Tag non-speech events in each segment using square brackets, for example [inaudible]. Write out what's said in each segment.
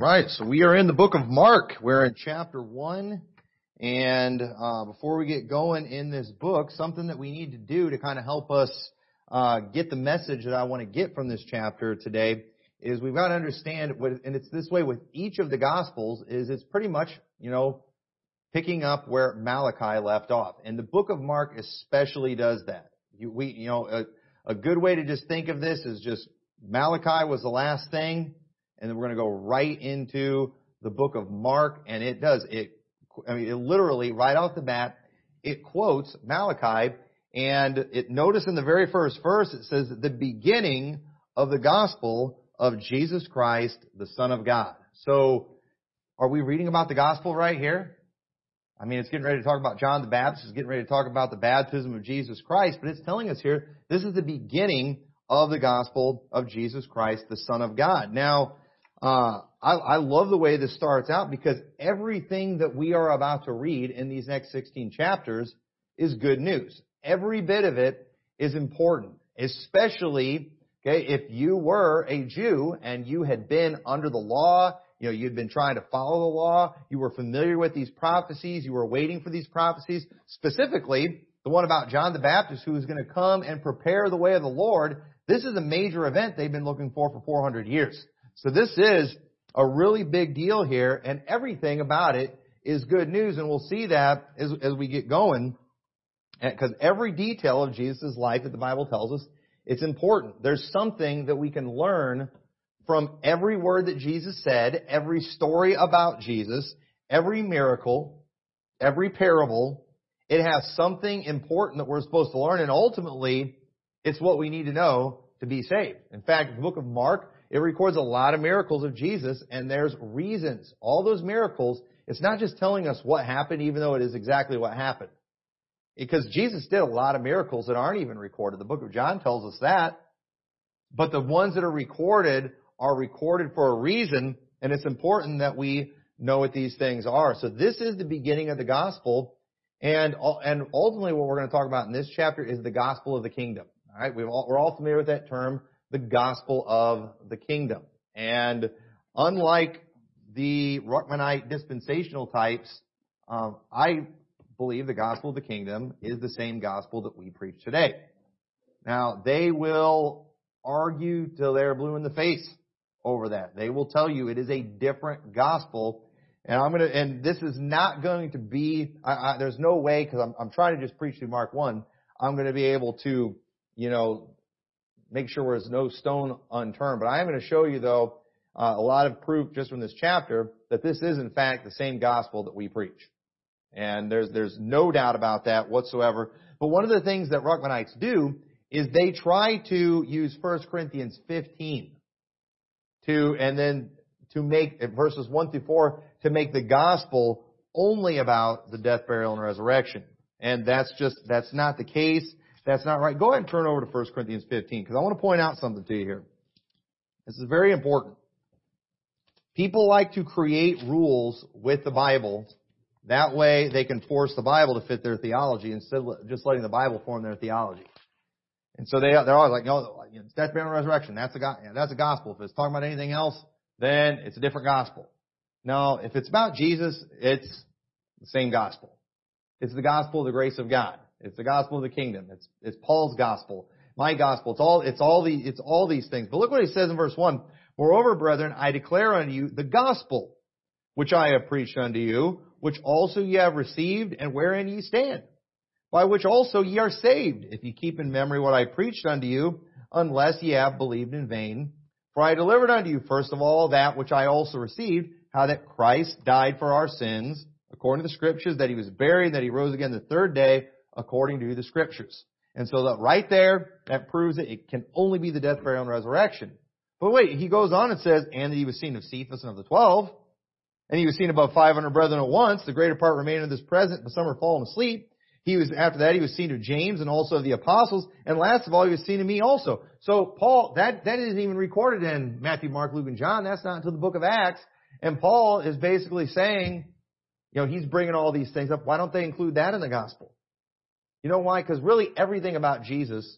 Right, so we are in the book of Mark. We're in chapter 1. And uh, before we get going in this book, something that we need to do to kind of help us uh, get the message that I want to get from this chapter today is we've got to understand, what, and it's this way with each of the Gospels, is it's pretty much, you know, picking up where Malachi left off. And the book of Mark especially does that. You, we, you know, a, a good way to just think of this is just Malachi was the last thing, and then we're going to go right into the book of Mark, and it does it. I mean, it literally right off the bat, it quotes Malachi, and it notice in the very first verse it says the beginning of the gospel of Jesus Christ, the Son of God. So, are we reading about the gospel right here? I mean, it's getting ready to talk about John the Baptist. It's getting ready to talk about the baptism of Jesus Christ, but it's telling us here this is the beginning of the gospel of Jesus Christ, the Son of God. Now, uh, I, I love the way this starts out because everything that we are about to read in these next 16 chapters is good news. Every bit of it is important, especially okay, if you were a Jew and you had been under the law, you know, you'd been trying to follow the law, you were familiar with these prophecies, you were waiting for these prophecies, specifically the one about John the Baptist who was going to come and prepare the way of the Lord. This is a major event they've been looking for for 400 years. So this is a really big deal here, and everything about it is good news, and we'll see that as, as we get going, eh, because every detail of Jesus' life that the Bible tells us, it's important. There's something that we can learn from every word that Jesus said, every story about Jesus, every miracle, every parable. It has something important that we're supposed to learn, and ultimately, it's what we need to know to be saved. In fact, the book of Mark it records a lot of miracles of Jesus, and there's reasons. All those miracles, it's not just telling us what happened, even though it is exactly what happened. Because Jesus did a lot of miracles that aren't even recorded. The book of John tells us that. But the ones that are recorded are recorded for a reason, and it's important that we know what these things are. So this is the beginning of the gospel, and, and ultimately what we're going to talk about in this chapter is the gospel of the kingdom. All right, we are all familiar with that term the gospel of the kingdom. And unlike the Ruckmanite dispensational types, um, I believe the gospel of the kingdom is the same gospel that we preach today. Now, they will argue till they're blue in the face over that. They will tell you it is a different gospel. And I'm gonna, and this is not going to be, I, I, there's no way, cause I'm, I'm trying to just preach through Mark 1, I'm gonna be able to, you know, make sure there's no stone unturned. But I am going to show you, though, uh, a lot of proof just from this chapter that this is, in fact, the same gospel that we preach. And there's, there's no doubt about that whatsoever. But one of the things that Ruckmanites do is they try to use 1 Corinthians 15 to, and then to make, verses 1 through 4, to make the gospel only about the death, burial, and resurrection. And that's just, that's not the case. That's not right. Go ahead and turn over to 1 Corinthians 15 because I want to point out something to you here. This is very important. People like to create rules with the Bible. That way they can force the Bible to fit their theology instead of just letting the Bible form their theology. And so they, they're always like, no, death, burial, and resurrection. That's a, that's a gospel. If it's talking about anything else, then it's a different gospel. No, if it's about Jesus, it's the same gospel. It's the gospel of the grace of God. It's the gospel of the kingdom. It's, it's Paul's gospel, my gospel. It's all, it's all the, it's all these things. But look what he says in verse 1. Moreover, brethren, I declare unto you the gospel which I have preached unto you, which also ye have received, and wherein ye stand, by which also ye are saved, if ye keep in memory what I preached unto you, unless ye have believed in vain. For I delivered unto you first of all that which I also received, how that Christ died for our sins, according to the scriptures, that he was buried, that he rose again the third day, according to the scriptures. And so that right there, that proves that it can only be the death, burial, and resurrection. But wait, he goes on and says, and that he was seen of Cephas and of the twelve, and he was seen above 500 brethren at once. The greater part remained in this present, but some are fallen asleep. He was, after that, he was seen of James and also of the apostles. And last of all, he was seen of me also. So Paul, that, that isn't even recorded in Matthew, Mark, Luke, and John. That's not until the book of Acts. And Paul is basically saying, you know, he's bringing all these things up. Why don't they include that in the gospel? You know why? Because really everything about Jesus,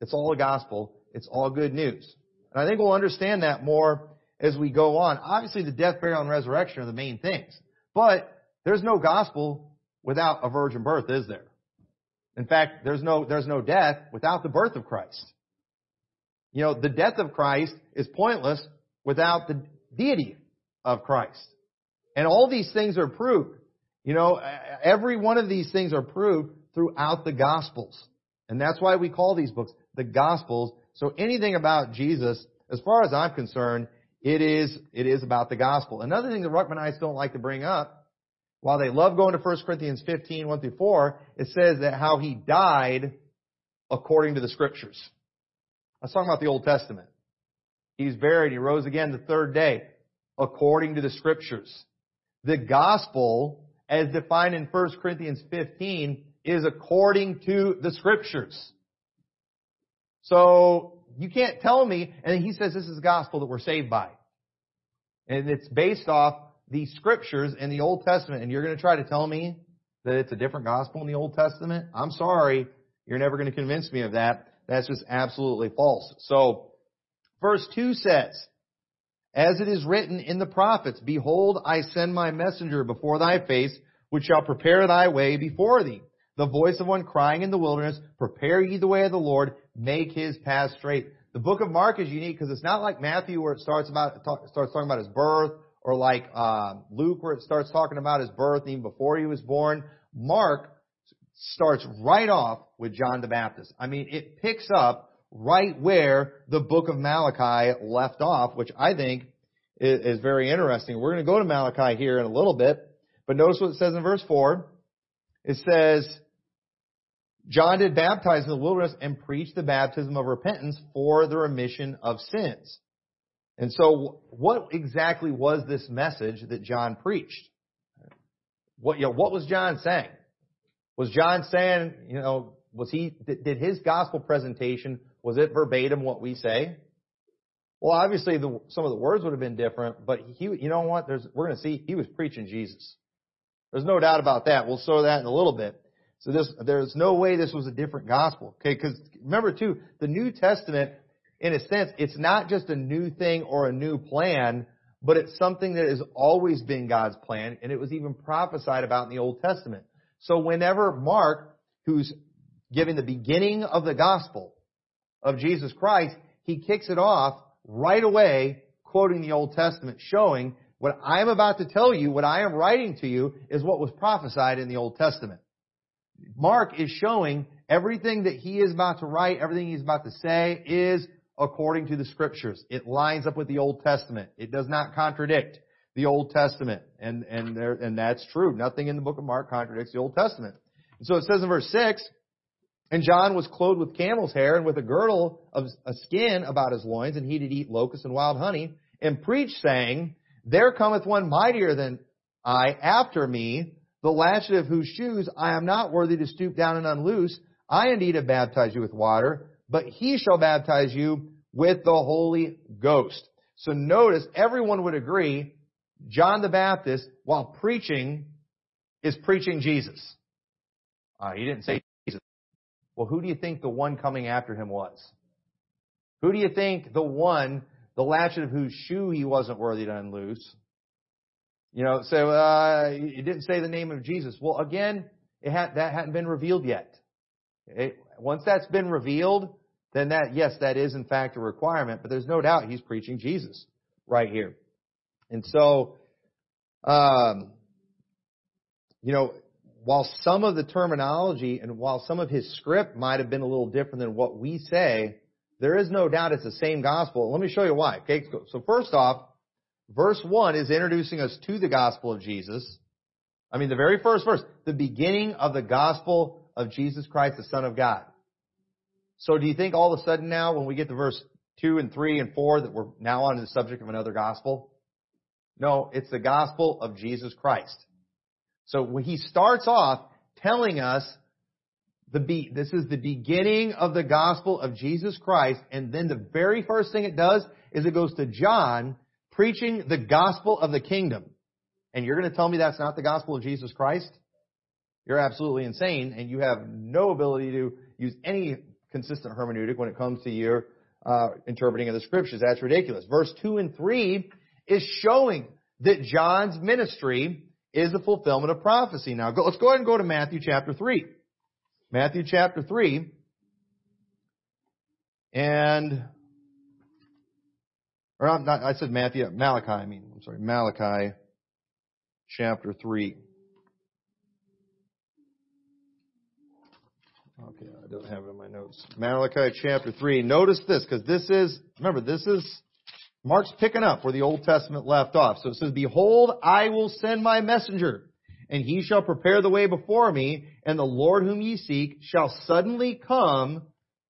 it's all the gospel. It's all good news. And I think we'll understand that more as we go on. Obviously, the death, burial, and resurrection are the main things. But there's no gospel without a virgin birth, is there? In fact, there's no, there's no death without the birth of Christ. You know, the death of Christ is pointless without the deity of Christ. And all these things are proved. You know, every one of these things are proved throughout the Gospels. And that's why we call these books the Gospels. So anything about Jesus, as far as I'm concerned, it is, it is about the Gospel. Another thing the Ruckmanites don't like to bring up, while they love going to 1 Corinthians 15, 1 through 4, it says that how he died according to the Scriptures. Let's talking about the Old Testament. He's buried, he rose again the third day, according to the Scriptures. The Gospel, as defined in 1 Corinthians 15, is according to the scriptures. So you can't tell me, and he says this is the gospel that we're saved by. And it's based off the scriptures in the Old Testament. And you're going to try to tell me that it's a different gospel in the Old Testament? I'm sorry. You're never going to convince me of that. That's just absolutely false. So, verse 2 says, As it is written in the prophets, Behold, I send my messenger before thy face, which shall prepare thy way before thee the voice of one crying in the wilderness, prepare ye the way of the Lord, make his path straight. The book of Mark is unique because it's not like Matthew where it starts about talk, starts talking about his birth, or like uh, Luke where it starts talking about his birth even before he was born. Mark starts right off with John the Baptist. I mean, it picks up right where the book of Malachi left off, which I think is, is very interesting. We're going to go to Malachi here in a little bit, but notice what it says in verse 4. It says, John did baptize in the wilderness and preach the baptism of repentance for the remission of sins. And so, what exactly was this message that John preached? What, you know, what was John saying? Was John saying, you know, was he, did his gospel presentation, was it verbatim what we say? Well, obviously the, some of the words would have been different, but he, you know what, there's, we're going to see, he was preaching Jesus. There's no doubt about that. We'll show that in a little bit. So this, there's no way this was a different gospel. Okay, because remember too, the New Testament, in a sense, it's not just a new thing or a new plan, but it's something that has always been God's plan, and it was even prophesied about in the Old Testament. So whenever Mark, who's giving the beginning of the gospel of Jesus Christ, he kicks it off right away, quoting the Old Testament, showing what I am about to tell you, what I am writing to you, is what was prophesied in the Old Testament. Mark is showing everything that he is about to write, everything he's about to say is according to the scriptures. It lines up with the Old Testament. It does not contradict the Old Testament. And, and there, and that's true. Nothing in the book of Mark contradicts the Old Testament. And so it says in verse 6, and John was clothed with camel's hair and with a girdle of a skin about his loins, and he did eat locusts and wild honey, and preached saying, There cometh one mightier than I after me, the latchet of whose shoes I am not worthy to stoop down and unloose. I indeed have baptized you with water, but he shall baptize you with the Holy Ghost. So notice, everyone would agree, John the Baptist, while preaching, is preaching Jesus. Uh, he didn't say Jesus. Well, who do you think the one coming after him was? Who do you think the one, the latchet of whose shoe he wasn't worthy to unloose, you know, so uh, it didn't say the name of Jesus. Well, again, it had, that hadn't been revealed yet. It, once that's been revealed, then that yes, that is in fact a requirement. But there's no doubt he's preaching Jesus right here. And so, um, you know, while some of the terminology and while some of his script might have been a little different than what we say, there is no doubt it's the same gospel. Let me show you why. Okay, so first off, Verse 1 is introducing us to the gospel of Jesus. I mean, the very first verse, the beginning of the gospel of Jesus Christ, the Son of God. So do you think all of a sudden now, when we get to verse 2 and 3 and 4, that we're now on to the subject of another gospel? No, it's the gospel of Jesus Christ. So when he starts off telling us the be, this is the beginning of the gospel of Jesus Christ, and then the very first thing it does is it goes to John preaching the gospel of the kingdom, and you're going to tell me that's not the gospel of Jesus Christ? You're absolutely insane, and you have no ability to use any consistent hermeneutic when it comes to your uh, interpreting of the scriptures. That's ridiculous. Verse 2 and 3 is showing that John's ministry is the fulfillment of prophecy. Now, go, let's go ahead and go to Matthew chapter 3. Matthew chapter 3. And, or not, I said Matthew, Malachi, I mean, I'm sorry, Malachi chapter 3. Okay, I don't have it in my notes. Malachi chapter 3. Notice this, because this is, remember, this is, Mark's picking up where the Old Testament left off. So it says, Behold, I will send my messenger, and he shall prepare the way before me, and the Lord whom ye seek shall suddenly come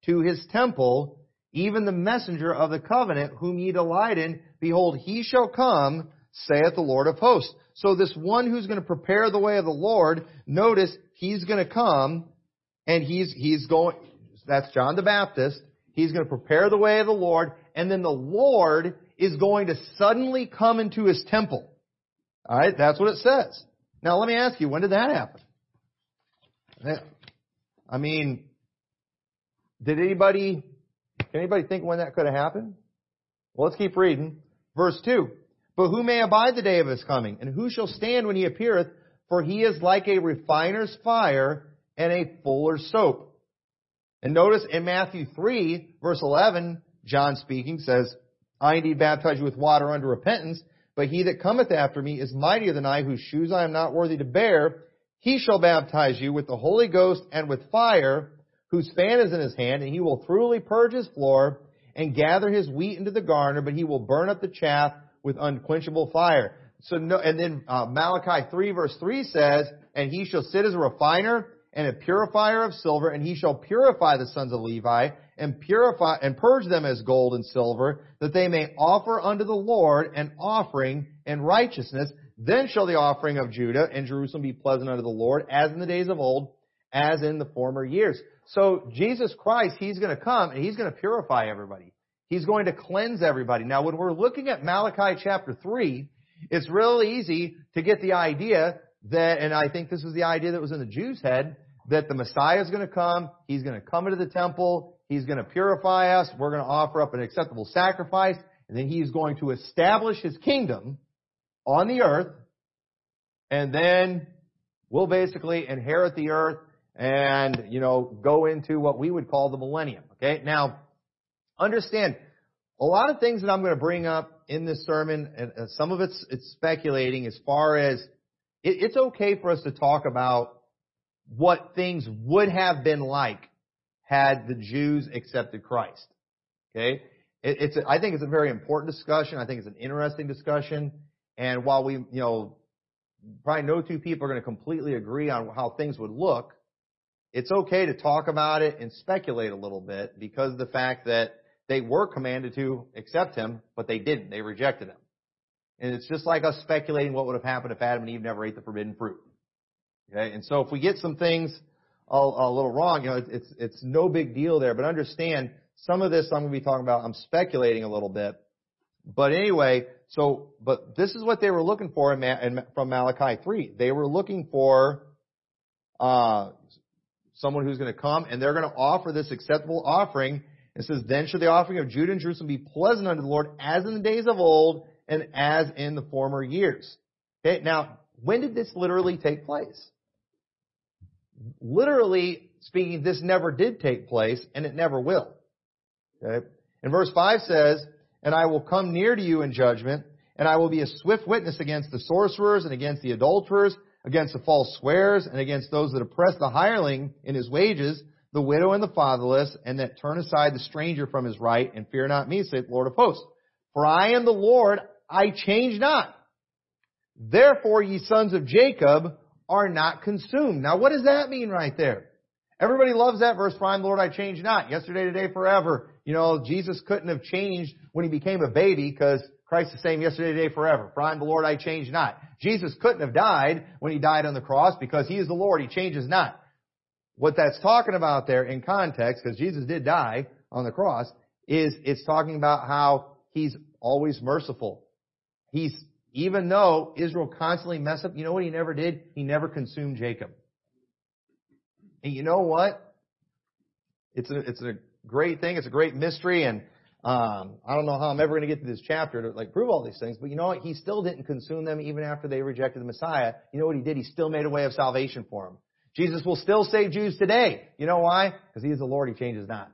to his temple, even the messenger of the covenant whom ye delight in. Behold, he shall come, saith the Lord of hosts. So this one who's going to prepare the way of the Lord, notice he's going to come and he's, he's going, that's John the Baptist. He's going to prepare the way of the Lord, and then the Lord is going to suddenly come into his temple. Alright, that's what it says. Now let me ask you, when did that happen? I mean, did anybody, can anybody think when that could have happened? Well, let's keep reading. Verse 2. But who may abide the day of his coming? And who shall stand when he appeareth? For he is like a refiner's fire and a fuller's soap. And notice in Matthew 3, verse 11, John speaking says, I indeed baptize you with water unto repentance, but he that cometh after me is mightier than I, whose shoes I am not worthy to bear. He shall baptize you with the Holy Ghost and with fire, whose fan is in his hand, and he will thoroughly purge his floor and gather his wheat into the garner, but he will burn up the chaff with unquenchable fire. So no, and then uh, Malachi 3 verse 3 says, and he shall sit as a refiner and a purifier of silver, and he shall purify the sons of Levi, and purify, and purge them as gold and silver, that they may offer unto the Lord an offering in righteousness. Then shall the offering of Judah and Jerusalem be pleasant unto the Lord, as in the days of old, as in the former years. So Jesus Christ, He's going to come and He's going to purify everybody. He's going to cleanse everybody. Now when we're looking at Malachi chapter 3, it's real easy to get the idea that, and I think this was the idea that was in the Jews' head, that the Messiah is going to come, He's going to come into the temple, He's going to purify us, we're going to offer up an acceptable sacrifice, and then He's going to establish His kingdom on the earth, and then we'll basically inherit the earth and, you know, go into what we would call the millennium. Okay? Now, understand, a lot of things that I'm going to bring up in this sermon, and some of it's, it's speculating as far as it, it's okay for us to talk about what things would have been like had the Jews accepted Christ. Okay? It, it's, a, I think it's a very important discussion. I think it's an interesting discussion. And while we, you know, probably no two people are going to completely agree on how things would look, it's okay to talk about it and speculate a little bit because the fact that they were commanded to accept him, but they didn't. They rejected him. And it's just like us speculating what would have happened if Adam and Eve never ate the forbidden fruit. Okay, and so if we get some things a, a little wrong, you know, it's it's no big deal there. But understand, some of this I'm going to be talking about. I'm speculating a little bit, but anyway, so but this is what they were looking for in, in, from Malachi three. They were looking for uh, someone who's going to come and they're going to offer this acceptable offering. It says, "Then should the offering of Judah and Jerusalem be pleasant unto the Lord, as in the days of old, and as in the former years." Okay, now when did this literally take place? literally speaking, this never did take place and it never will. Okay? And verse 5 says, And I will come near to you in judgment, and I will be a swift witness against the sorcerers and against the adulterers, against the false swearers, and against those that oppress the hireling in his wages, the widow and the fatherless, and that turn aside the stranger from his right, and fear not me, saith Lord of hosts. For I am the Lord, I change not. Therefore, ye sons of Jacob, are not consumed. Now what does that mean right there? Everybody loves that verse, for I am the Lord, I change not. Yesterday, today, forever. You know, Jesus couldn't have changed when he became a baby because Christ is the same yesterday, today, forever. For I am the Lord, I change not. Jesus couldn't have died when he died on the cross because he is the Lord, he changes not. What that's talking about there in context, because Jesus did die on the cross, is it's talking about how he's always merciful. He's even though Israel constantly messed up, you know what he never did? He never consumed Jacob. And you know what? It's a, it's a great thing. It's a great mystery. And Um, I don't know how I'm ever going to get to this chapter to like prove all these things, but you know what? He still didn't consume them even after they rejected the Messiah. You know what he did? He still made a way of salvation for them. Jesus will still save Jews today. You know why? Because he is the Lord. He changes not.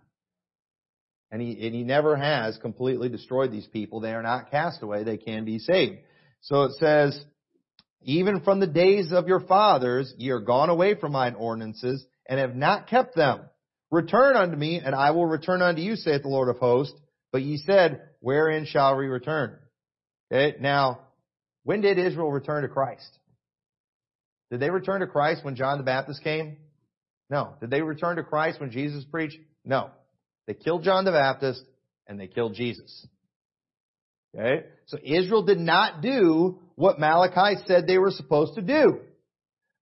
And he, and he never has completely destroyed these people. They are not cast away. They can be saved. So it says, even from the days of your fathers, ye are gone away from mine ordinances and have not kept them. Return unto me and I will return unto you, saith the Lord of hosts. But ye said, wherein shall we return? Okay. Now, when did Israel return to Christ? Did they return to Christ when John the Baptist came? No. Did they return to Christ when Jesus preached? No. They killed John the Baptist and they killed Jesus. Okay? So Israel did not do what Malachi said they were supposed to do.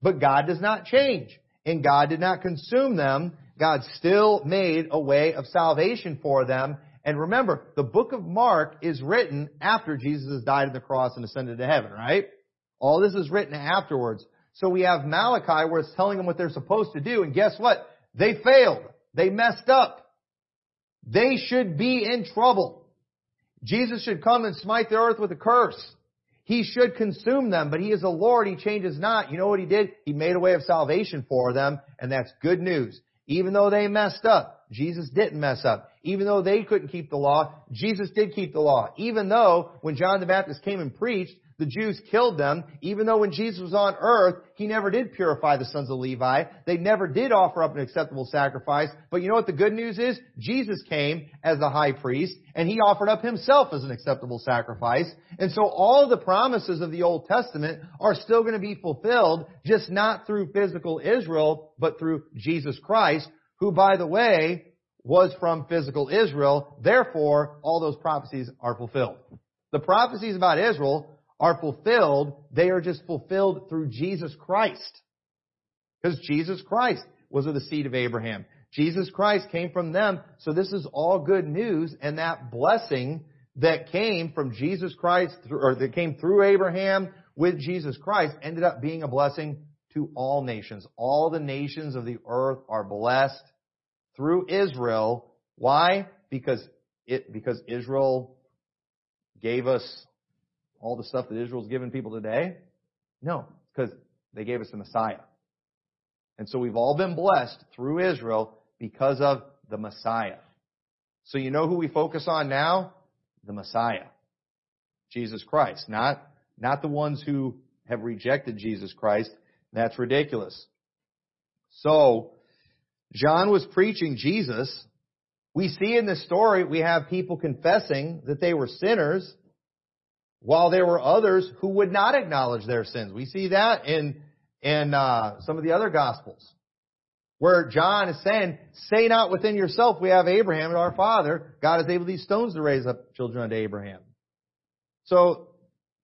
But God does not change. And God did not consume them. God still made a way of salvation for them. And remember, the book of Mark is written after Jesus has died on the cross and ascended to heaven, right? All this is written afterwards. So we have Malachi where it's telling them what they're supposed to do. And guess what? They failed. They messed up. They should be in trouble. Jesus should come and smite the earth with a curse. He should consume them, but He is a Lord. He changes not. You know what He did? He made a way of salvation for them, and that's good news. Even though they messed up, Jesus didn't mess up. Even though they couldn't keep the law, Jesus did keep the law. Even though when John the Baptist came and preached, the Jews killed them, even though when Jesus was on earth, He never did purify the sons of Levi. They never did offer up an acceptable sacrifice. But you know what the good news is? Jesus came as the high priest, and He offered up Himself as an acceptable sacrifice. And so all the promises of the Old Testament are still going to be fulfilled, just not through physical Israel, but through Jesus Christ, who by the way, was from physical Israel. Therefore, all those prophecies are fulfilled. The prophecies about Israel are fulfilled, they are just fulfilled through Jesus Christ. Because Jesus Christ was of the seed of Abraham. Jesus Christ came from them, so this is all good news, and that blessing that came from Jesus Christ, or that came through Abraham with Jesus Christ, ended up being a blessing to all nations. All the nations of the earth are blessed through Israel. Why? Because it, because Israel gave us all the stuff that Israel's given people today? No, because they gave us the Messiah. And so we've all been blessed through Israel because of the Messiah. So you know who we focus on now? The Messiah. Jesus Christ. Not, not the ones who have rejected Jesus Christ. That's ridiculous. So, John was preaching Jesus. We see in this story, we have people confessing that they were sinners while there were others who would not acknowledge their sins. We see that in, in uh, some of the other Gospels. Where John is saying, say not within yourself, we have Abraham and our father. God is able these stones to raise up children unto Abraham. So,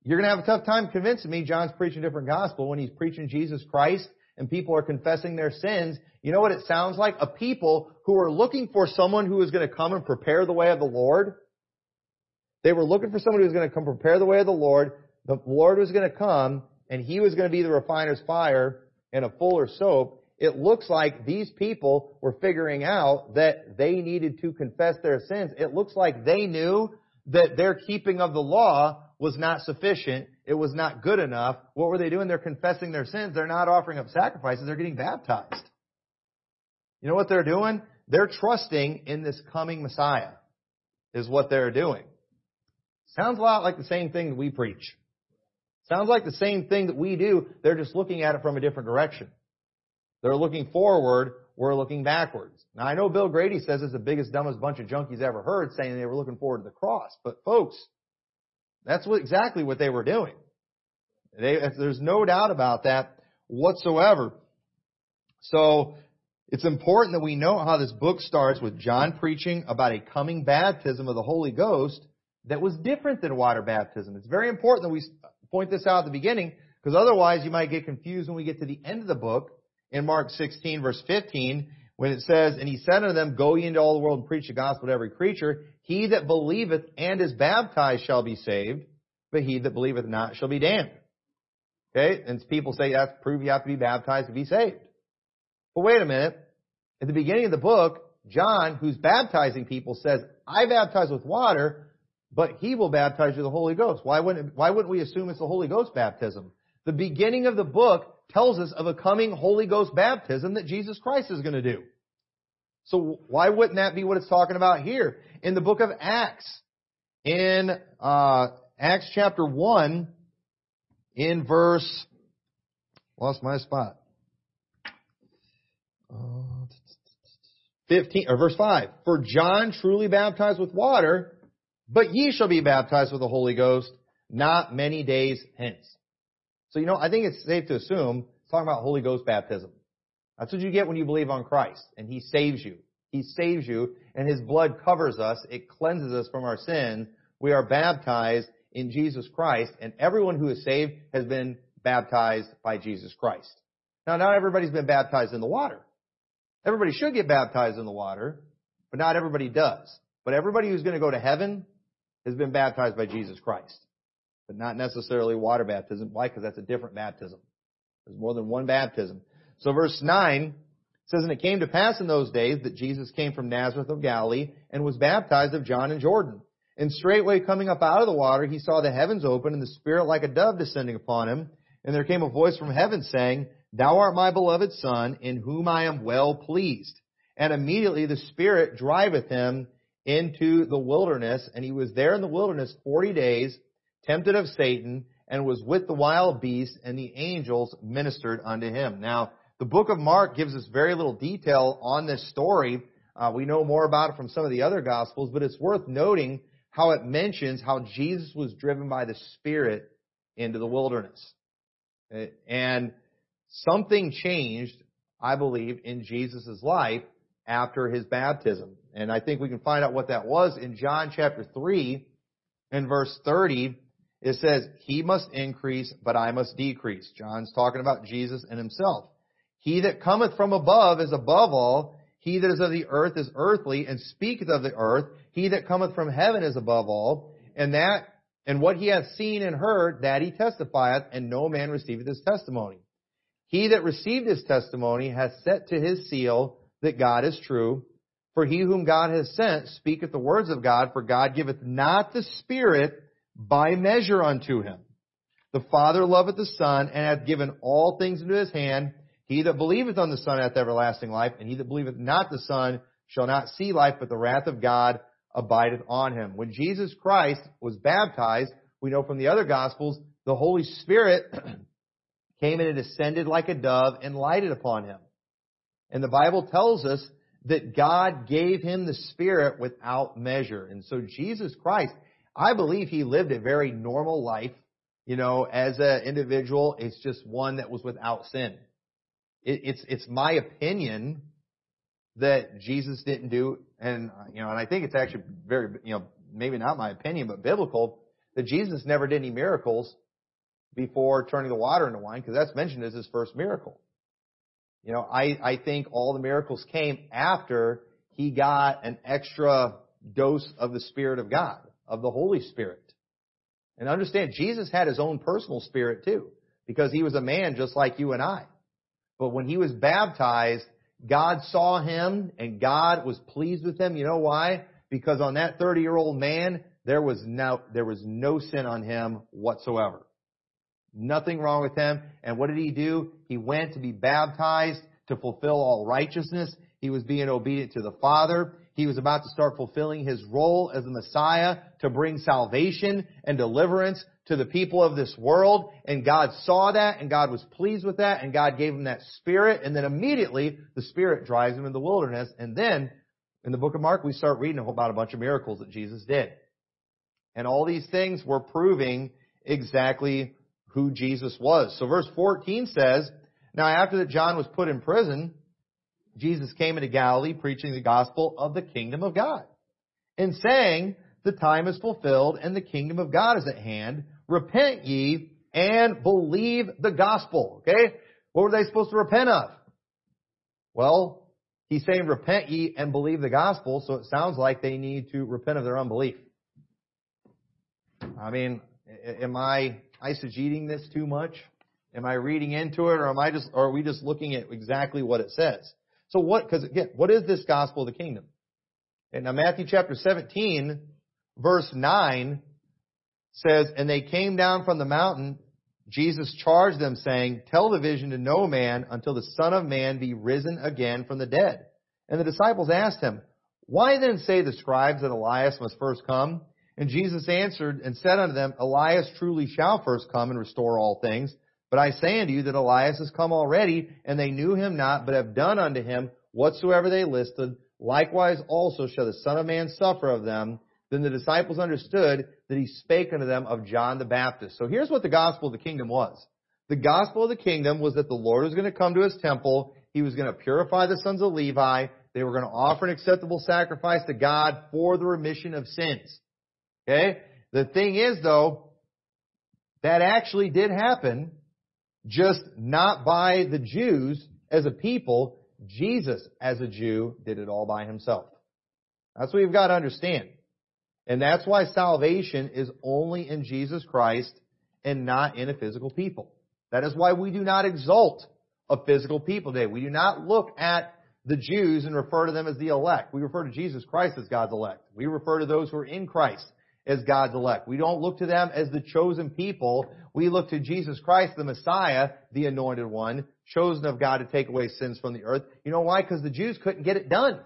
you're going to have a tough time convincing me John's preaching a different gospel when he's preaching Jesus Christ and people are confessing their sins. You know what it sounds like? A people who are looking for someone who is going to come and prepare the way of the Lord they were looking for somebody who was going to come prepare the way of the Lord. The Lord was going to come, and He was going to be the refiner's fire and a fuller soap. It looks like these people were figuring out that they needed to confess their sins. It looks like they knew that their keeping of the law was not sufficient. It was not good enough. What were they doing? They're confessing their sins. They're not offering up sacrifices. They're getting baptized. You know what they're doing? They're trusting in this coming Messiah is what they're doing. Sounds a lot like the same thing that we preach. Sounds like the same thing that we do. They're just looking at it from a different direction. They're looking forward. We're looking backwards. Now I know Bill Grady says it's the biggest, dumbest bunch of junkies ever heard saying they were looking forward to the cross. But folks, that's what, exactly what they were doing. They, there's no doubt about that whatsoever. So, it's important that we know how this book starts with John preaching about a coming baptism of the Holy Ghost that was different than water baptism. It's very important that we point this out at the beginning because otherwise you might get confused when we get to the end of the book in Mark 16 verse 15 when it says, And he said unto them, Go ye into all the world and preach the gospel to every creature. He that believeth and is baptized shall be saved, but he that believeth not shall be damned. Okay? And people say that's prove you have to be baptized to be saved. But wait a minute. At the beginning of the book, John, who's baptizing people, says, I baptize with water, but he will baptize you with the Holy Ghost. Why wouldn't, why wouldn't we assume it's the Holy Ghost baptism? The beginning of the book tells us of a coming Holy Ghost baptism that Jesus Christ is going to do. So why wouldn't that be what it's talking about here? In the book of Acts, in uh, Acts chapter 1, in verse, lost my spot. 15, or verse 5. For John truly baptized with water, but ye shall be baptized with the Holy Ghost not many days hence. So, you know, I think it's safe to assume it's talking about Holy Ghost baptism. That's what you get when you believe on Christ, and He saves you. He saves you, and His blood covers us. It cleanses us from our sins. We are baptized in Jesus Christ, and everyone who is saved has been baptized by Jesus Christ. Now, not everybody's been baptized in the water. Everybody should get baptized in the water, but not everybody does. But everybody who's going to go to heaven has been baptized by Jesus Christ. But not necessarily water baptism. Why? Because that's a different baptism. There's more than one baptism. So verse 9 says, And it came to pass in those days that Jesus came from Nazareth of Galilee and was baptized of John in Jordan. And straightway coming up out of the water, he saw the heavens open and the Spirit like a dove descending upon him. And there came a voice from heaven saying, Thou art my beloved Son, in whom I am well pleased. And immediately the Spirit driveth him into the wilderness, and he was there in the wilderness forty days, tempted of Satan, and was with the wild beasts, and the angels ministered unto him. Now, the book of Mark gives us very little detail on this story. Uh, we know more about it from some of the other gospels, but it's worth noting how it mentions how Jesus was driven by the Spirit into the wilderness. And something changed, I believe, in Jesus' life after his baptism. And I think we can find out what that was in John chapter 3 and verse 30. It says, He must increase, but I must decrease. John's talking about Jesus and himself. He that cometh from above is above all. He that is of the earth is earthly and speaketh of the earth. He that cometh from heaven is above all. And that, and what he hath seen and heard, that he testifieth, and no man receiveth his testimony. He that received his testimony hath set to his seal that God is true. For he whom God has sent speaketh the words of God, for God giveth not the Spirit by measure unto him. The Father loveth the Son, and hath given all things into his hand. He that believeth on the Son hath everlasting life, and he that believeth not the Son shall not see life, but the wrath of God abideth on him. When Jesus Christ was baptized, we know from the other Gospels, the Holy Spirit [clears throat] came and descended like a dove and lighted upon him. And the Bible tells us that God gave him the Spirit without measure. And so Jesus Christ, I believe he lived a very normal life. You know, as an individual, it's just one that was without sin. It, it's, it's my opinion that Jesus didn't do, and, you know, and I think it's actually very, you know, maybe not my opinion, but biblical, that Jesus never did any miracles before turning the water into wine, because that's mentioned as his first miracle. You know, I, I think all the miracles came after he got an extra dose of the Spirit of God, of the Holy Spirit. And understand, Jesus had his own personal spirit too, because he was a man just like you and I. But when he was baptized, God saw him and God was pleased with him. You know why? Because on that 30 year old man, there was no, there was no sin on him whatsoever. Nothing wrong with him. And what did he do? He went to be baptized to fulfill all righteousness. He was being obedient to the Father. He was about to start fulfilling his role as the Messiah to bring salvation and deliverance to the people of this world. And God saw that and God was pleased with that and God gave him that spirit. And then immediately the spirit drives him in the wilderness. And then in the book of Mark, we start reading about a bunch of miracles that Jesus did. And all these things were proving exactly who Jesus was. So verse 14 says, Now after that John was put in prison, Jesus came into Galilee preaching the gospel of the kingdom of God and saying, The time is fulfilled and the kingdom of God is at hand. Repent ye and believe the gospel. Okay? What were they supposed to repent of? Well, he's saying repent ye and believe the gospel, so it sounds like they need to repent of their unbelief. I mean, am I eisegeting this too much? Am I reading into it, or am I just, or are we just looking at exactly what it says? So what? Because again, what is this gospel of the kingdom? And now Matthew chapter 17, verse 9 says, And they came down from the mountain. Jesus charged them, saying, Tell the vision to no man until the Son of Man be risen again from the dead. And the disciples asked him, Why then say the scribes that Elias must first come? And Jesus answered and said unto them, Elias truly shall first come and restore all things. But I say unto you that Elias has come already, and they knew him not, but have done unto him whatsoever they listed. Likewise also shall the Son of Man suffer of them. Then the disciples understood that he spake unto them of John the Baptist. So here's what the gospel of the kingdom was. The gospel of the kingdom was that the Lord was going to come to his temple. He was going to purify the sons of Levi. They were going to offer an acceptable sacrifice to God for the remission of sins. Okay? The thing is though, that actually did happen, just not by the Jews as a people. Jesus as a Jew did it all by himself. That's what you've got to understand. And that's why salvation is only in Jesus Christ and not in a physical people. That is why we do not exalt a physical people today. We do not look at the Jews and refer to them as the elect. We refer to Jesus Christ as God's elect. We refer to those who are in Christ as God's elect. We don't look to them as the chosen people. We look to Jesus Christ, the Messiah, the anointed one, chosen of God to take away sins from the earth. You know why? Because the Jews couldn't get it done.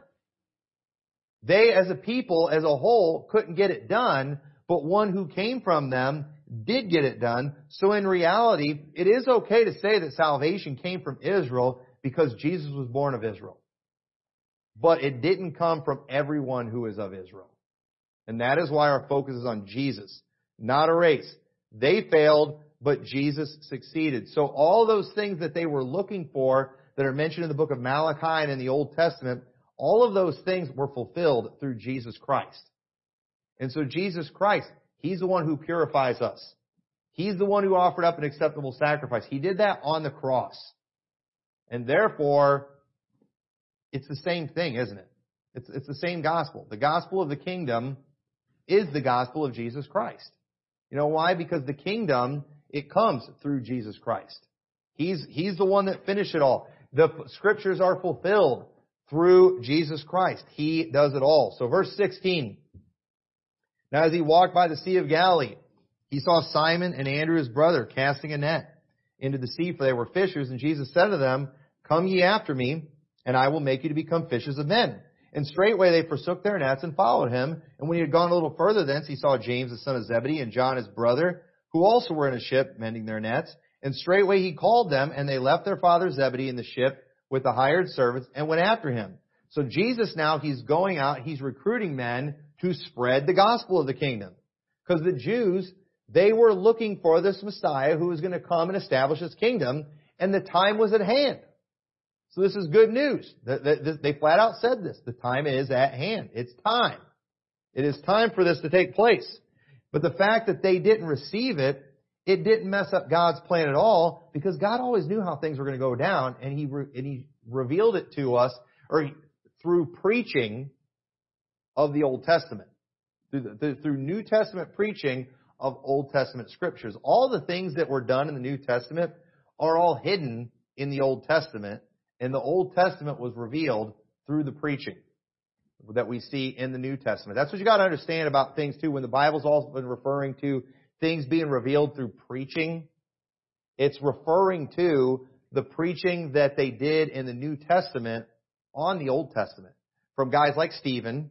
They as a people, as a whole, couldn't get it done, but one who came from them did get it done. So in reality, it is okay to say that salvation came from Israel because Jesus was born of Israel. But it didn't come from everyone who is of Israel. And that is why our focus is on Jesus, not a race. They failed, but Jesus succeeded. So all those things that they were looking for that are mentioned in the book of Malachi and in the Old Testament, all of those things were fulfilled through Jesus Christ. And so Jesus Christ, He's the one who purifies us. He's the one who offered up an acceptable sacrifice. He did that on the cross. And therefore, it's the same thing, isn't it? It's, it's the same gospel. The gospel of the kingdom is the gospel of Jesus Christ. You know why? Because the kingdom, it comes through Jesus Christ. He's, he's the one that finished it all. The scriptures are fulfilled through Jesus Christ. He does it all. So verse 16. Now as he walked by the Sea of Galilee, he saw Simon and Andrew his brother casting a net into the sea for they were fishers and Jesus said to them, come ye after me and I will make you to become fishers of men. And straightway they forsook their nets and followed him. And when he had gone a little further thence, he saw James the son of Zebedee and John his brother, who also were in a ship mending their nets. And straightway he called them, and they left their father Zebedee in the ship with the hired servants and went after him. So Jesus now, he's going out, he's recruiting men to spread the gospel of the kingdom. Because the Jews, they were looking for this Messiah who was going to come and establish his kingdom, and the time was at hand. So this is good news. They flat out said this. The time is at hand. It's time. It is time for this to take place. But the fact that they didn't receive it, it didn't mess up God's plan at all because God always knew how things were going to go down and he, re- and he revealed it to us or through preaching of the Old Testament. Through, the, through New Testament preaching of Old Testament scriptures. All the things that were done in the New Testament are all hidden in the Old Testament and the Old Testament was revealed through the preaching that we see in the New Testament. That's what you got to understand about things too. When the Bible's also been referring to things being revealed through preaching, it's referring to the preaching that they did in the New Testament on the Old Testament. From guys like Stephen,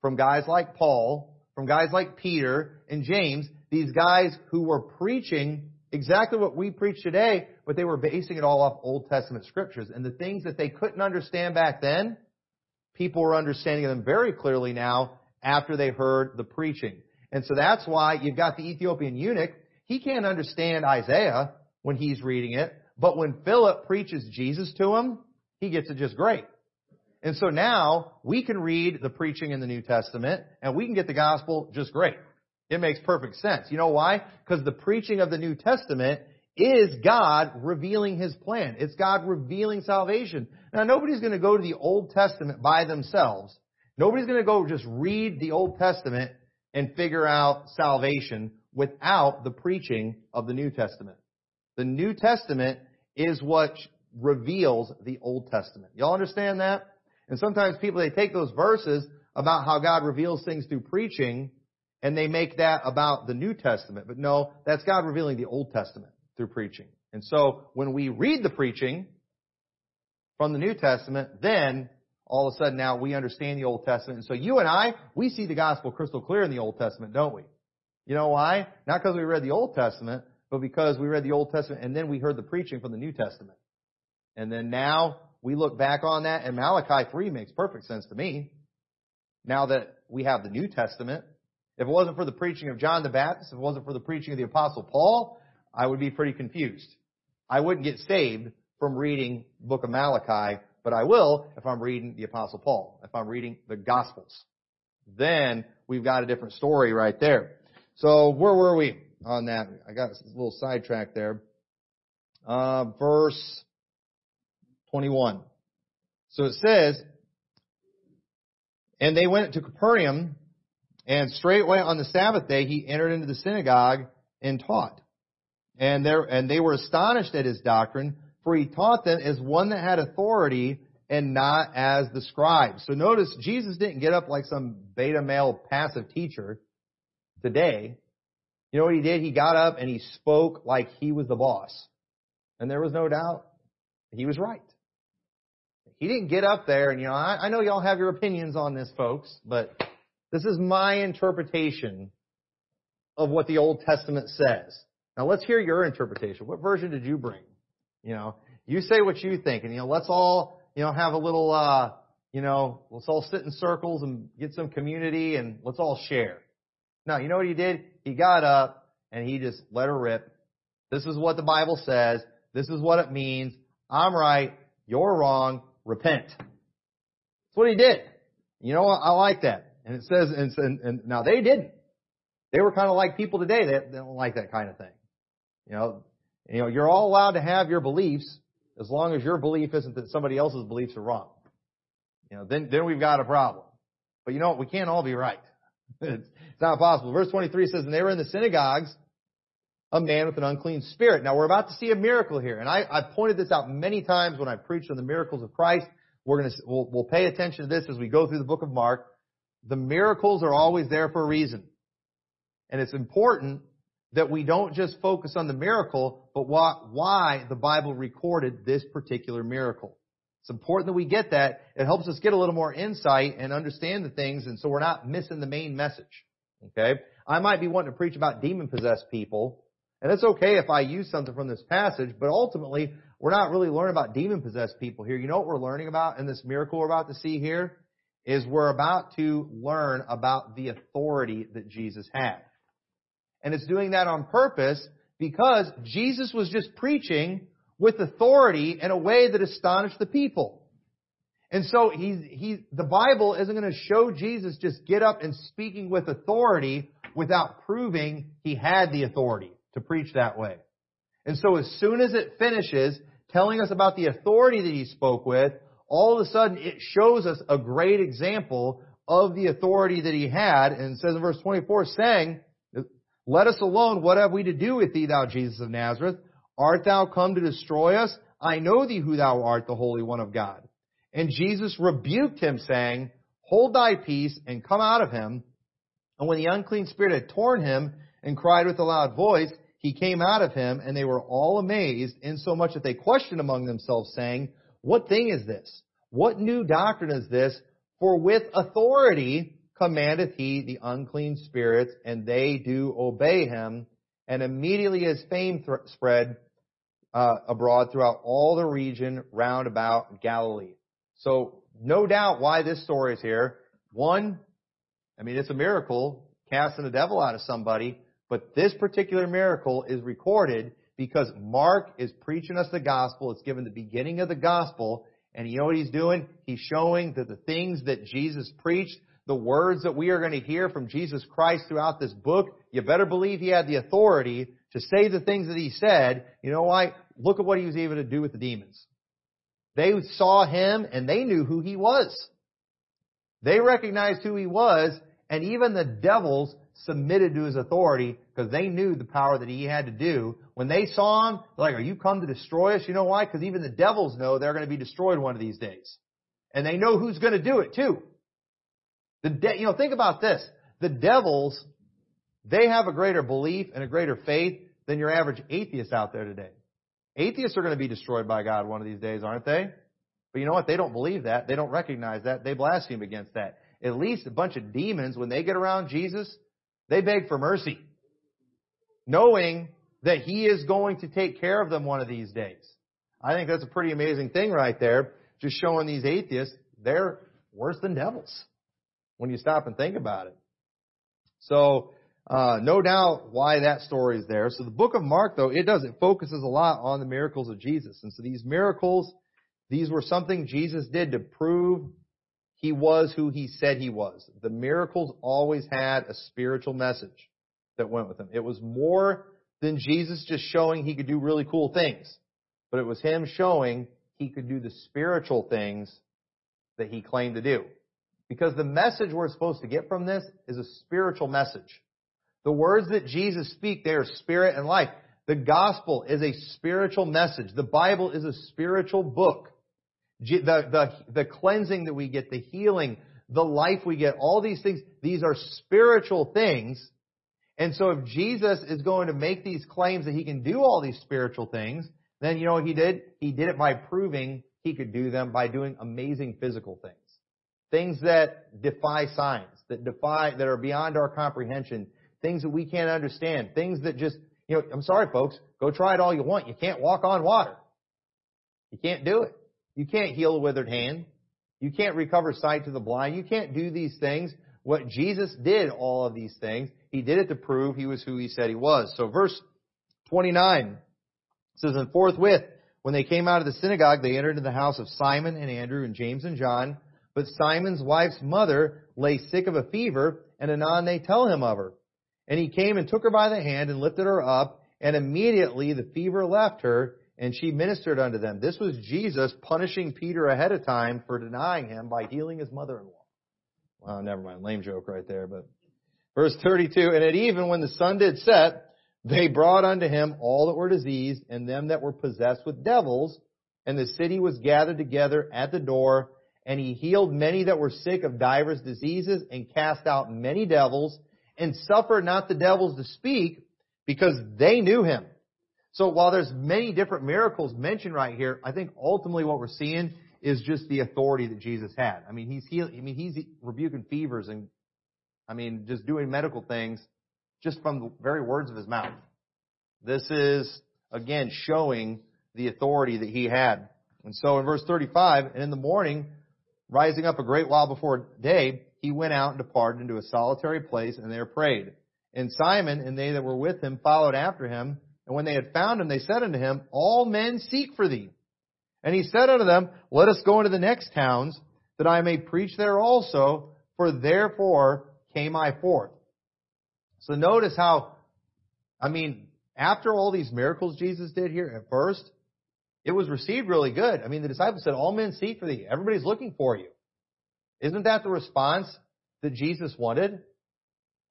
from guys like Paul, from guys like Peter and James, these guys who were preaching exactly what we preach today, but they were basing it all off Old Testament scriptures. And the things that they couldn't understand back then, people are understanding them very clearly now after they heard the preaching. And so that's why you've got the Ethiopian eunuch. He can't understand Isaiah when he's reading it, but when Philip preaches Jesus to him, he gets it just great. And so now we can read the preaching in the New Testament and we can get the gospel just great. It makes perfect sense. You know why? Because the preaching of the New Testament is God revealing His plan. It's God revealing salvation. Now nobody's going to go to the Old Testament by themselves. Nobody's going to go just read the Old Testament and figure out salvation without the preaching of the New Testament. The New Testament is what reveals the Old Testament. Y'all understand that? And sometimes people, they take those verses about how God reveals things through preaching, and they make that about the New Testament. But no, that's God revealing the Old Testament through preaching. And so when we read the preaching from the New Testament, then all of a sudden now we understand the Old Testament. And so you and I, we see the gospel crystal clear in the Old Testament, don't we? You know why? Not because we read the Old Testament, but because we read the Old Testament and then we heard the preaching from the New Testament. And then now we look back on that and Malachi 3 makes perfect sense to me. Now that we have the New Testament, if it wasn't for the preaching of John the Baptist, if it wasn't for the preaching of the Apostle Paul, I would be pretty confused. I wouldn't get saved from reading the book of Malachi, but I will if I'm reading the Apostle Paul, if I'm reading the Gospels. Then we've got a different story right there. So where were we on that? I got a little sidetracked there. Uh, verse 21. So it says, and they went to Capernaum, and straightway on the Sabbath day he entered into the synagogue and taught. And there, and they were astonished at his doctrine, for he taught them as one that had authority and not as the scribes. So notice Jesus didn't get up like some beta male passive teacher today. You know what he did? He got up and he spoke like he was the boss. And there was no doubt he was right. He didn't get up there and, you know, I, I know y'all have your opinions on this, folks, but this is my interpretation of what the Old Testament says. Now let's hear your interpretation. What version did you bring? You know, you say what you think and, you know, let's all, you know, have a little, uh, you know, let's all sit in circles and get some community and let's all share. No, you know what he did? He got up and he just let her rip. This is what the Bible says. This is what it means. I'm right. You're wrong repent. That's what he did. You know, I like that. And it says, and, and, and now they didn't. They were kind of like people today that they don't like that kind of thing. You know, you know, you're all allowed to have your beliefs as long as your belief isn't that somebody else's beliefs are wrong. You know, then, then we've got a problem. But you know what? We can't all be right. [laughs] it's, it's not possible. Verse 23 says, and they were in the synagogues a man with an unclean spirit. Now we're about to see a miracle here, and I, I've pointed this out many times when I preached on the miracles of Christ. We're going to we'll, we'll pay attention to this as we go through the book of Mark. The miracles are always there for a reason, and it's important that we don't just focus on the miracle, but why, the Bible recorded this particular miracle. It's important that we get that. It helps us get a little more insight and understand the things, and so we're not missing the main message. Okay? I might be wanting to preach about demon possessed people, and it's okay if I use something from this passage, but ultimately, we're not really learning about demon possessed people here. You know what we're learning about in this miracle we're about to see here? Is we're about to learn about the authority that Jesus had. And it's doing that on purpose because Jesus was just preaching with authority in a way that astonished the people. And so he's, he, the Bible isn't going to show Jesus just get up and speaking with authority without proving he had the authority to preach that way. And so as soon as it finishes telling us about the authority that he spoke with, all of a sudden it shows us a great example of the authority that he had. And says in verse 24, saying, Let us alone, what have we to do with thee, thou Jesus of Nazareth? Art thou come to destroy us? I know thee who thou art, the Holy One of God. And Jesus rebuked him, saying, Hold thy peace and come out of him. And when the unclean spirit had torn him and cried with a loud voice, he came out of him, and they were all amazed, insomuch that they questioned among themselves, saying, What thing is this? What new doctrine is this? For with authority commandeth he the unclean spirits, and they do obey him. And immediately his fame th- spread uh, abroad throughout all the region round about Galilee. So, no doubt why this story is here. One, I mean, it's a miracle casting the devil out of somebody. But this particular miracle is recorded because Mark is preaching us the gospel. It's given the beginning of the gospel. And you know what he's doing? He's showing that the things that Jesus preached, the words that we are going to hear from Jesus Christ throughout this book, you better believe he had the authority to say the things that he said. You know why? Look at what he was able to do with the demons. They saw him and they knew who he was. They recognized who he was, and even the devils submitted to his authority because they knew the power that he had to do. When they saw him, they're like, are you come to destroy us? You know why? Because even the devils know they're going to be destroyed one of these days. And they know who's going to do it too. The de- you know, think about this. The devils, they have a greater belief and a greater faith than your average atheist out there today. Atheists are going to be destroyed by God one of these days, aren't they? But you know what? They don't believe that. They don't recognize that. They blaspheme against that. At least a bunch of demons, when they get around Jesus, they beg for mercy. Knowing that He is going to take care of them one of these days. I think that's a pretty amazing thing right there. Just showing these atheists, they're worse than devils. When you stop and think about it. So, uh, no doubt why that story is there. So the book of Mark, though, it does, it focuses a lot on the miracles of Jesus. And so these miracles, these were something Jesus did to prove he was who he said he was. The miracles always had a spiritual message that went with them. It was more than Jesus just showing he could do really cool things, but it was him showing he could do the spiritual things that he claimed to do. Because the message we're supposed to get from this is a spiritual message. The words that Jesus speak, they are spirit and life. The gospel is a spiritual message. The Bible is a spiritual book. The, the, the cleansing that we get, the healing, the life we get, all these things, these are spiritual things. And so if Jesus is going to make these claims that he can do all these spiritual things, then you know what he did? He did it by proving he could do them by doing amazing physical things. Things that defy science, that defy, that are beyond our comprehension, things that we can't understand, things that just, you know, I'm sorry folks, go try it all you want. You can't walk on water. You can't do it. You can't heal a withered hand. You can't recover sight to the blind. You can't do these things. What Jesus did all of these things, He did it to prove He was who He said He was. So verse 29 says, And forthwith, when they came out of the synagogue, they entered into the house of Simon and Andrew and James and John. But Simon's wife's mother lay sick of a fever, and anon they tell him of her. And he came and took her by the hand and lifted her up, and immediately the fever left her, and she ministered unto them. This was Jesus punishing Peter ahead of time for denying him by healing his mother-in-law. Well, never mind. Lame joke right there, but verse 32, and at even when the sun did set, they brought unto him all that were diseased and them that were possessed with devils, and the city was gathered together at the door, and he healed many that were sick of divers diseases and cast out many devils and suffered not the devils to speak because they knew him. So while there's many different miracles mentioned right here, I think ultimately what we're seeing is just the authority that Jesus had. I mean, he's I mean, he's rebuking fevers and, I mean, just doing medical things just from the very words of his mouth. This is, again, showing the authority that he had. And so in verse 35, and in the morning, rising up a great while before day, he went out and departed into a solitary place and there prayed. And Simon and they that were with him followed after him. And when they had found him, they said unto him, All men seek for thee. And he said unto them, Let us go into the next towns, that I may preach there also, for therefore came I forth. So notice how, I mean, after all these miracles Jesus did here at first, it was received really good. I mean, the disciples said, All men seek for thee. Everybody's looking for you. Isn't that the response that Jesus wanted?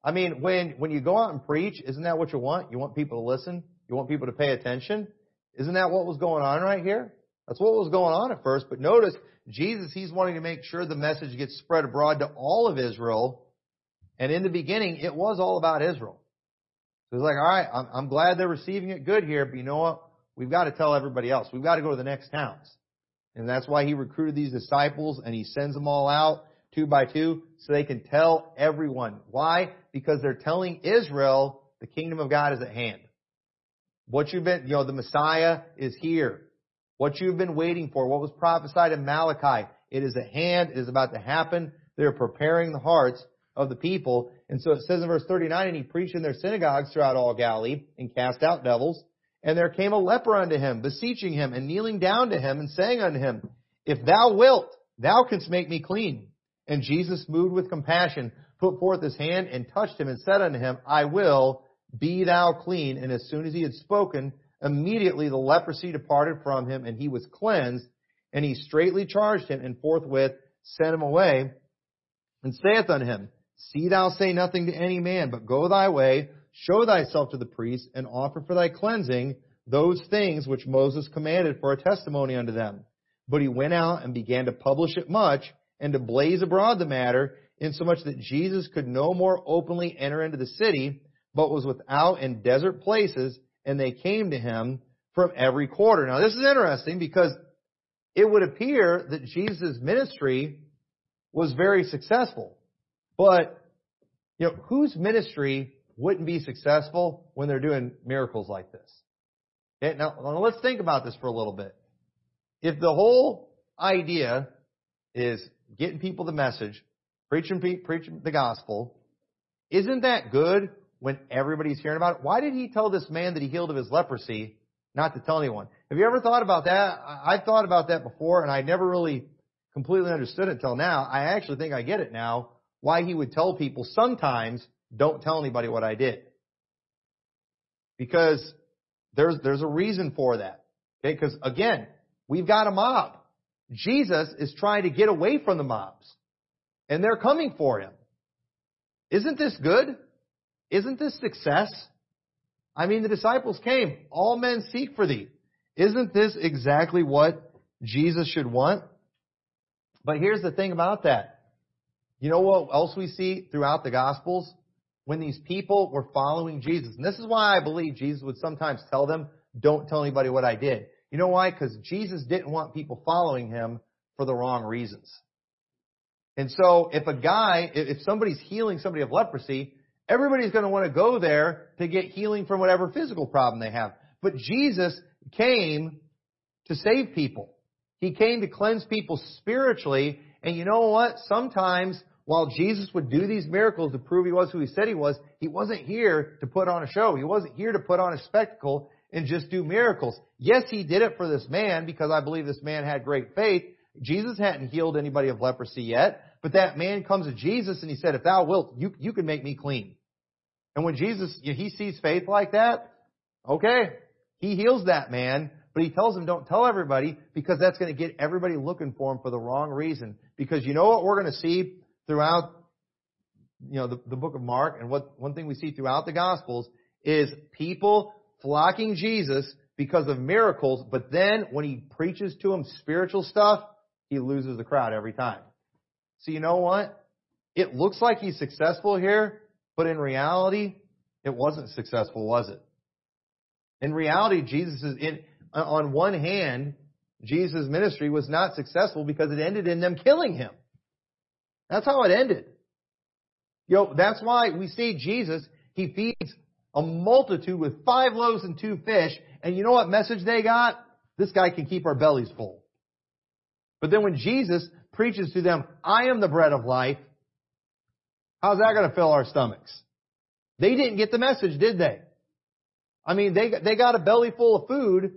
I mean, when, when you go out and preach, isn't that what you want? You want people to listen? You want people to pay attention? Isn't that what was going on right here? That's what was going on at first. But notice, Jesus, He's wanting to make sure the message gets spread abroad to all of Israel. And in the beginning, it was all about Israel. So it's like, all right, I'm, I'm glad they're receiving it good here, but you know what? We've got to tell everybody else. We've got to go to the next towns. And that's why He recruited these disciples and He sends them all out two by two so they can tell everyone. Why? Because they're telling Israel the kingdom of God is at hand. What you've been, you know, the Messiah is here. What you've been waiting for, what was prophesied in Malachi, it is at hand, it is about to happen. They're preparing the hearts of the people. And so it says in verse 39, and he preached in their synagogues throughout all Galilee and cast out devils. And there came a leper unto him, beseeching him and kneeling down to him and saying unto him, If thou wilt, thou canst make me clean. And Jesus, moved with compassion, put forth his hand and touched him and said unto him, I will, be thou clean. And as soon as he had spoken, immediately the leprosy departed from him, and he was cleansed. And he straightly charged him, and forthwith sent him away, and saith unto him, See thou say nothing to any man, but go thy way, show thyself to the priest, and offer for thy cleansing those things which Moses commanded for a testimony unto them. But he went out and began to publish it much, and to blaze abroad the matter, insomuch that Jesus could no more openly enter into the city, but was without in desert places, and they came to him from every quarter. Now this is interesting because it would appear that Jesus' ministry was very successful. But, you know, whose ministry wouldn't be successful when they're doing miracles like this? Okay, now, now let's think about this for a little bit. If the whole idea is getting people the message, preaching, preaching the gospel, isn't that good when everybody's hearing about it? Why did he tell this man that he healed of his leprosy not to tell anyone? Have you ever thought about that? I've thought about that before and I never really completely understood it until now. I actually think I get it now why he would tell people sometimes don't tell anybody what I did. Because there's, there's a reason for that. Okay, because again, we've got a mob. Jesus is trying to get away from the mobs. And they're coming for him. Isn't this good? Isn't this success? I mean, the disciples came. All men seek for thee. Isn't this exactly what Jesus should want? But here's the thing about that. You know what else we see throughout the Gospels? When these people were following Jesus. And this is why I believe Jesus would sometimes tell them, don't tell anybody what I did. You know why? Because Jesus didn't want people following him for the wrong reasons. And so if a guy, if somebody's healing somebody of leprosy, everybody's going to want to go there to get healing from whatever physical problem they have. But Jesus came to save people. He came to cleanse people spiritually. And you know what? Sometimes while Jesus would do these miracles to prove he was who he said he was, he wasn't here to put on a show. He wasn't here to put on a spectacle and just do miracles. Yes, he did it for this man because I believe this man had great faith. Jesus hadn't healed anybody of leprosy yet, but that man comes to Jesus and he said, if thou wilt, you, you can make me clean. And when Jesus, he sees faith like that, okay, he heals that man, but he tells him don't tell everybody because that's going to get everybody looking for him for the wrong reason. Because you know what we're going to see throughout, you know, the, the book of Mark and what, one thing we see throughout the Gospels is people flocking Jesus because of miracles, but then when he preaches to them spiritual stuff, he loses the crowd every time. So you know what? It looks like he's successful here, but in reality, it wasn't successful, was it? In reality, Jesus is in, on one hand, Jesus' ministry was not successful because it ended in them killing him. That's how it ended. You know, that's why we see Jesus, he feeds a multitude with five loaves and two fish, and you know what message they got? This guy can keep our bellies full. But then when Jesus preaches to them, I am the bread of life, how's that going to fill our stomachs? They didn't get the message, did they? I mean, they, they got a belly full of food,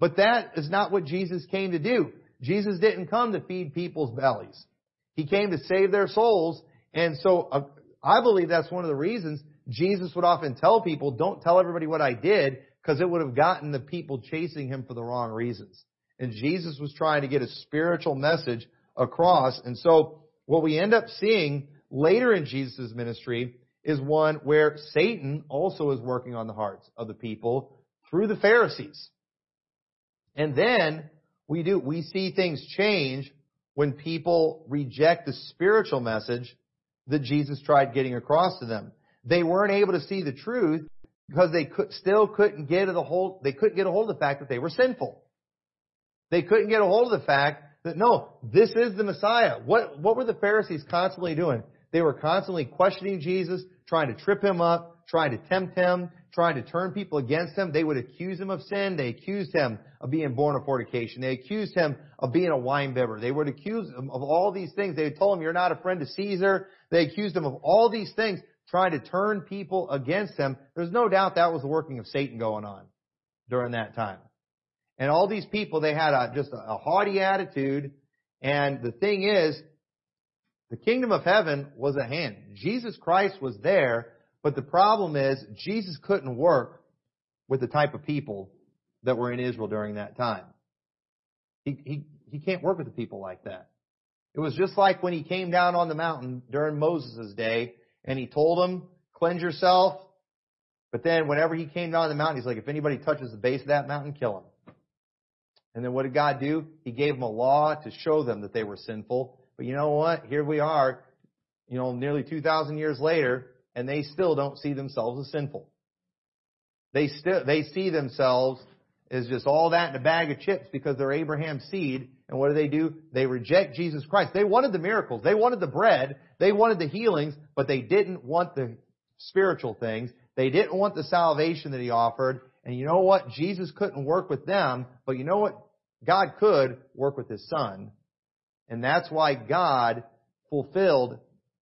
but that is not what Jesus came to do. Jesus didn't come to feed people's bellies. He came to save their souls. And so uh, I believe that's one of the reasons Jesus would often tell people, don't tell everybody what I did, because it would have gotten the people chasing him for the wrong reasons. And Jesus was trying to get a spiritual message across. And so what we end up seeing later in Jesus' ministry is one where Satan also is working on the hearts of the people through the Pharisees. And then we do, we see things change when people reject the spiritual message that Jesus tried getting across to them. They weren't able to see the truth because they could, still couldn't get a hold, they couldn't get a hold of the fact that they were sinful. They couldn't get a hold of the fact that no, this is the Messiah. What, what were the Pharisees constantly doing? They were constantly questioning Jesus, trying to trip him up, trying to tempt him, trying to turn people against him. They would accuse him of sin. They accused him of being born of fornication. They accused him of being a wine bibber. They would accuse him of all these things. They told him, you're not a friend to Caesar. They accused him of all these things, trying to turn people against him. There's no doubt that was the working of Satan going on during that time. And all these people, they had a, just a, a haughty attitude. And the thing is, the kingdom of heaven was at hand. Jesus Christ was there, but the problem is Jesus couldn't work with the type of people that were in Israel during that time. He, he, he can't work with the people like that. It was just like when he came down on the mountain during Moses' day and he told them, cleanse yourself. But then whenever he came down on the mountain, he's like, if anybody touches the base of that mountain, kill him. And then what did God do? He gave them a law to show them that they were sinful. But you know what? Here we are. you know, nearly 2,000 years later, and they still don't see themselves as sinful. They still, they see themselves as just all that in a bag of chips because they're Abraham's seed. And what do they do? They reject Jesus Christ. They wanted the miracles. They wanted the bread. They wanted the healings, but they didn't want the spiritual things. They didn't want the salvation that he offered. And you know what? Jesus couldn't work with them, but you know what? God could work with his son. And that's why God fulfilled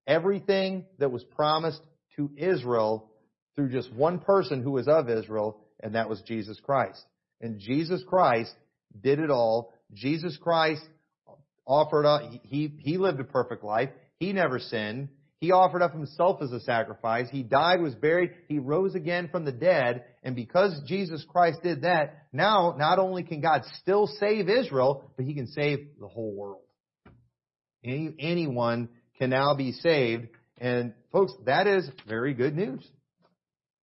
everything that was promised to Israel through just one person who was of Israel, and that was Jesus Christ. And Jesus Christ did it all. Jesus Christ offered up, he, he lived a perfect life. He never sinned. He offered up himself as a sacrifice. He died, was buried. He rose again from the dead. And because Jesus Christ did that, now not only can God still save Israel, but he can save the whole world. Any, anyone can now be saved. And folks, that is very good news.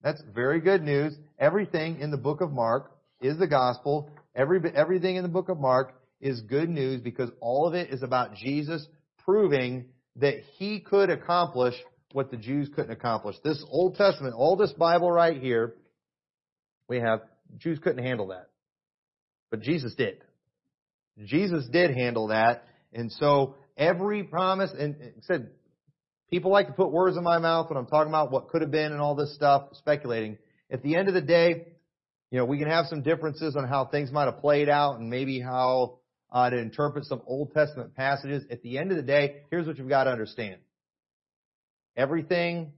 That's very good news. Everything in the book of Mark is the gospel. Every, everything in the book of Mark is good news because all of it is about Jesus proving that he could accomplish what the Jews couldn't accomplish. This Old Testament, all this Bible right here, we have, Jews couldn't handle that. But Jesus did. Jesus did handle that. And so every promise, and said, people like to put words in my mouth when I'm talking about what could have been and all this stuff, speculating. At the end of the day, you know, we can have some differences on how things might have played out and maybe how uh, to interpret some Old Testament passages. At the end of the day, here's what you've got to understand. Everything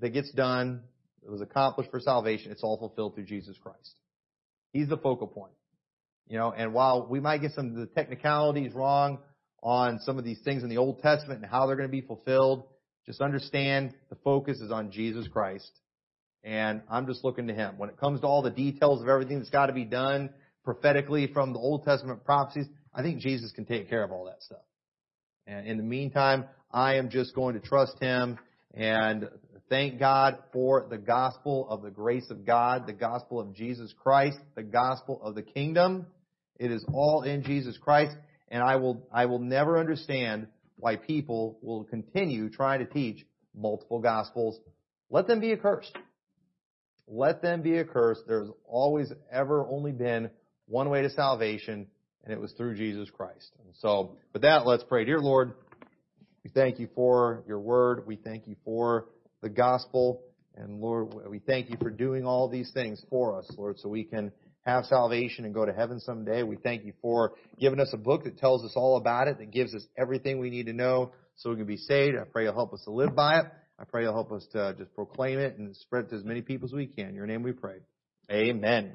that gets done, that was accomplished for salvation, it's all fulfilled through Jesus Christ. He's the focal point. You know, and while we might get some of the technicalities wrong on some of these things in the Old Testament and how they're going to be fulfilled, just understand the focus is on Jesus Christ. And I'm just looking to Him. When it comes to all the details of everything that's got to be done, prophetically from the Old Testament prophecies, I think Jesus can take care of all that stuff. And in the meantime, I am just going to trust Him and thank God for the gospel of the grace of God, the gospel of Jesus Christ, the gospel of the kingdom. It is all in Jesus Christ. And I will, I will never understand why people will continue trying to teach multiple gospels. Let them be accursed. Let them be accursed. There's always ever only been one way to salvation, and it was through Jesus Christ. And so, with that, let's pray. Dear Lord, we thank you for your word. We thank you for the gospel. And Lord, we thank you for doing all these things for us, Lord, so we can have salvation and go to heaven someday. We thank you for giving us a book that tells us all about it, that gives us everything we need to know so we can be saved. I pray you'll help us to live by it. I pray you'll help us to just proclaim it and spread it to as many people as we can. In your name we pray. Amen.